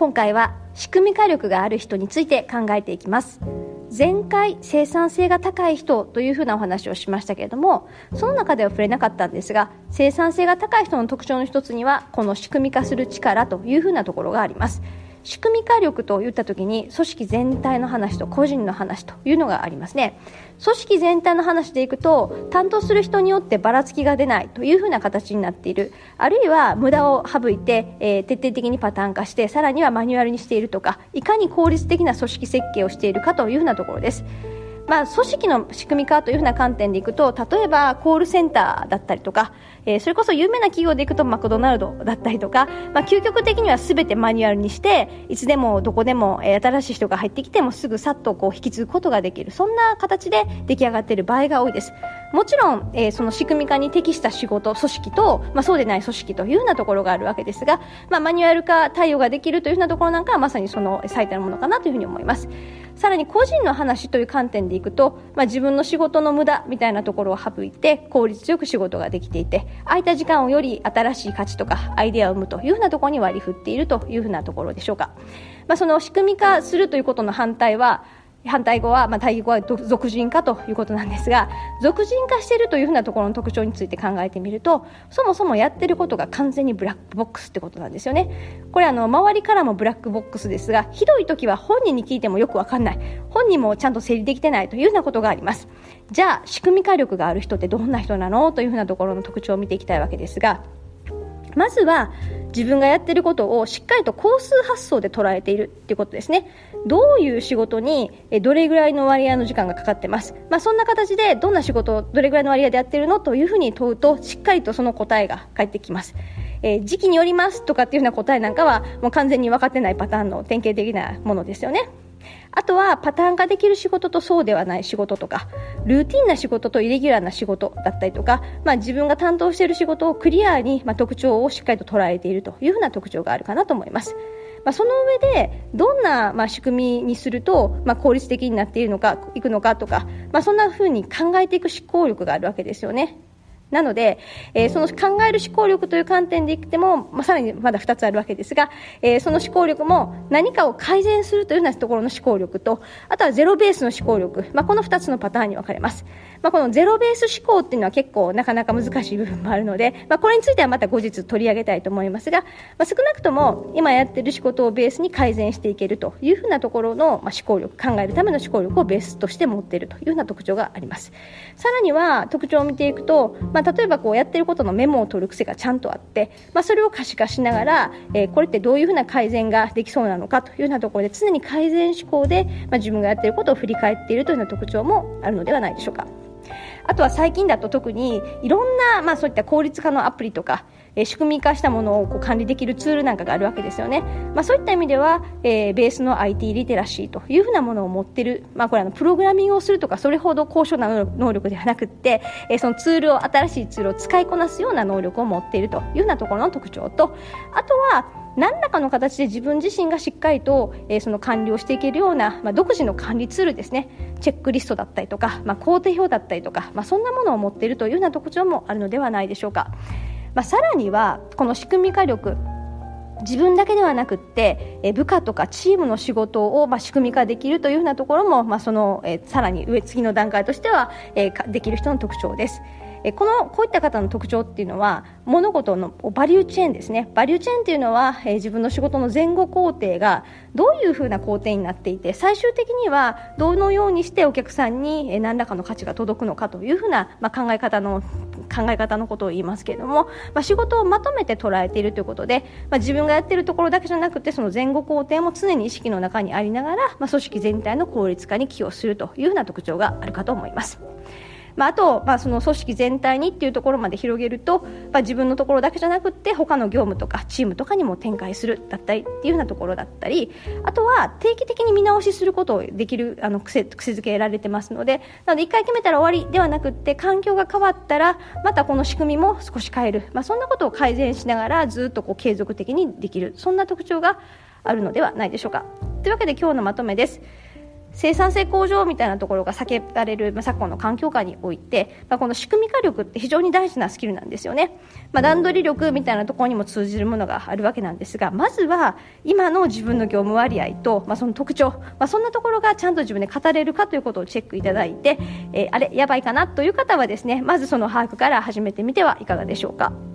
今回は仕組み化力がある人について考えていきます。前回生産性が高い人というふうなお話をしましたけれどもその中では触れなかったんですが生産性が高い人の特徴の一つにはこの仕組み化する力というふうなところがあります。仕組み化力と言った時に組織全体の話と個人の話というのがありますね。組織全体の話でいくと担当する人によってばらつきが出ないというふうな形になっている。あるいは無駄を省いて、えー、徹底的にパターン化してさらにはマニュアルにしているとかいかに効率的な組織設計をしているかというふうなところです。まあ、組織の仕組み化というふうな観点でいくと例えばコールセンターだったりとか、えー、それこそ有名な企業でいくとマクドナルドだったりとか、まあ、究極的には全てマニュアルにしていつでもどこでも、えー、新しい人が入ってきてもすぐさっとこう引き継ぐことができる。そんな形で出来上がっている場合が多いです。もちろん、えー、その仕組み化に適した仕事組織と、まあ、そうでない組織というようなところがあるわけですが、まあ、マニュアル化対応ができるというふうなところなんかはまさにその最たるものかなというふうに思います。さらに個人の話という観点でいくと、まあ、自分の仕事の無駄みたいなところを省いて効率よく仕事ができていて空いた時間をより新しい価値とかアイデアを生むというふうなところに割り振っているというふうなところでしょうか、まあ、その仕組み化するということの反対は反対語は、まあ、対義語は俗人化ということなんですが俗人化しているというふうなところの特徴について考えてみるとそもそもやってることが完全にブラックボックスってことなんですよね。これあの周りからもブラックボックスですがひどい時は本人に聞いてもよくわかんない。本人もちゃんと整理できてないというようなことがあります。じゃあ仕組み化力がある人ってどんな人なの？というふうなところの特徴を見ていきたいわけですがまずは自分がやってることをしっかりと工数発想で捉えているっていうことですね。どういう仕事にどれぐらいの割合の時間がかかってます、まあ、そんな形でどんな仕事をどれぐらいの割合でやってるのというふうに問うとしっかりとその答えが返ってきます。えー、時期によりますとかっていうような答えなんかはもう完全に分かってないパターンの典型的なものですよね。あとはパターン化できる仕事とそうではない仕事とか。ルーティンな仕事とイレギュラーな仕事だったりとか、まあ、自分が担当している仕事をクリアに、まあ、特徴をしっかりと捉えているというふうな特徴があるかなと思います。まあ、その上でどんな、まあ、仕組みにすると、まあ、効率的になっているのかいくのかとか、まあ、そんなふうに考えていく思考力があるわけですよね。なので、えー、その考える思考力という観点でいっても、まあ、さらにまだ2つあるわけですが、えー、その思考力も何かを改善するというようなところの思考力と、あとはゼロベースの思考力、まあ、この2つのパターンに分かれます。まあ、このゼロベース思考っていうのは結構なかなか難しい部分もあるので、まあ、これについてはまた後日取り上げたいと思いますが、まあ、少なくとも今やってる仕事をベースに改善していけるというふうなところの、まあ、思考力、考えるための思考力をベースとして持っているというような特徴があります。さらには特徴を見ていくと、まあ、例えばこうやってることのメモを取る癖がちゃんとあって、まあ、それを可視化しながら、えー、これってどういうふうな改善ができそうなのかというようなところで常に改善思考で、まあ、自分がやってることを振り返っているというような特徴もあるのではないでしょうか。あとは最近だと特にいろんな、まあ、そういった効率化のアプリとか、え、仕組み化したものをこう管理できるツールなんかがあるわけですよね、まあ、そういった意味では、えー、ベースの IT リテラシーというふうなものを持っている、まあ、これあのプログラミングをするとかそれほど高尚な能力ではなくて、えー、そのツールを新しいツールを使いこなすような能力を持っているというようなところの特徴とあとは何らかの形で自分自身がしっかりと、えー、その管理をしていけるような、まあ、独自の管理ツールですね。チェックリストだったりとか、まあ、工程表だったりとか、まあ、そんなものを持っているというような特徴もあるのではないでしょうか、まあ、さらにはこの仕組み化力自分だけではなくて、部下とかチームの仕事を、まあ、仕組み化できるというようなところも、まあ、その、えさらに上次の段階としては、えできる人の特徴です。このこういった方の特徴っていうのは物事のバリューチェーンですねバリューチェーンっていうのは、え自分の仕事の前後工程がどういうふうな工程になっていて最終的にはどのようにしてお客さんに何らかの価値が届くのかというふうな、まあ、考え方の考え方のことを言いますけれども、まあ、仕事をまとめて捉えているということで、まあ、自分がやっているところだけじゃなくてその前後工程も常に意識の中にありながら、まあ、組織全体の効率化に寄与するというような特徴があるかと思います。まあ、あと、まあ、その組織全体にっていうところまで広げると、まあ、自分のところだけじゃなくて他の業務とかチームとかにも展開するだったりっていうようなところだったりあとは定期的に見直しすることをできるあの癖癖づけられてますのでなので1回決めたら終わりではなくて環境が変わったらまたこの仕組みも少し変える、まあ、そんなことを改善しながらずっとこう継続的にできるそんな特徴があるのではないでしょうか。というわけで今日のまとめです。生産性向上みたいなところが叫ばれる、まあ、昨今の環境下において、まあ、この仕組み化力って非常に大事なスキルなんですよね、まあ、段取り力みたいなところにも通じるものがあるわけなんですがまずは今の自分の業務割合と、まあ、その特徴、まあ、そんなところがちゃんと自分で語れるかということをチェックいただいて、えー、あれやばいかなという方はですねまずその把握から始めてみてはいかがでしょうか。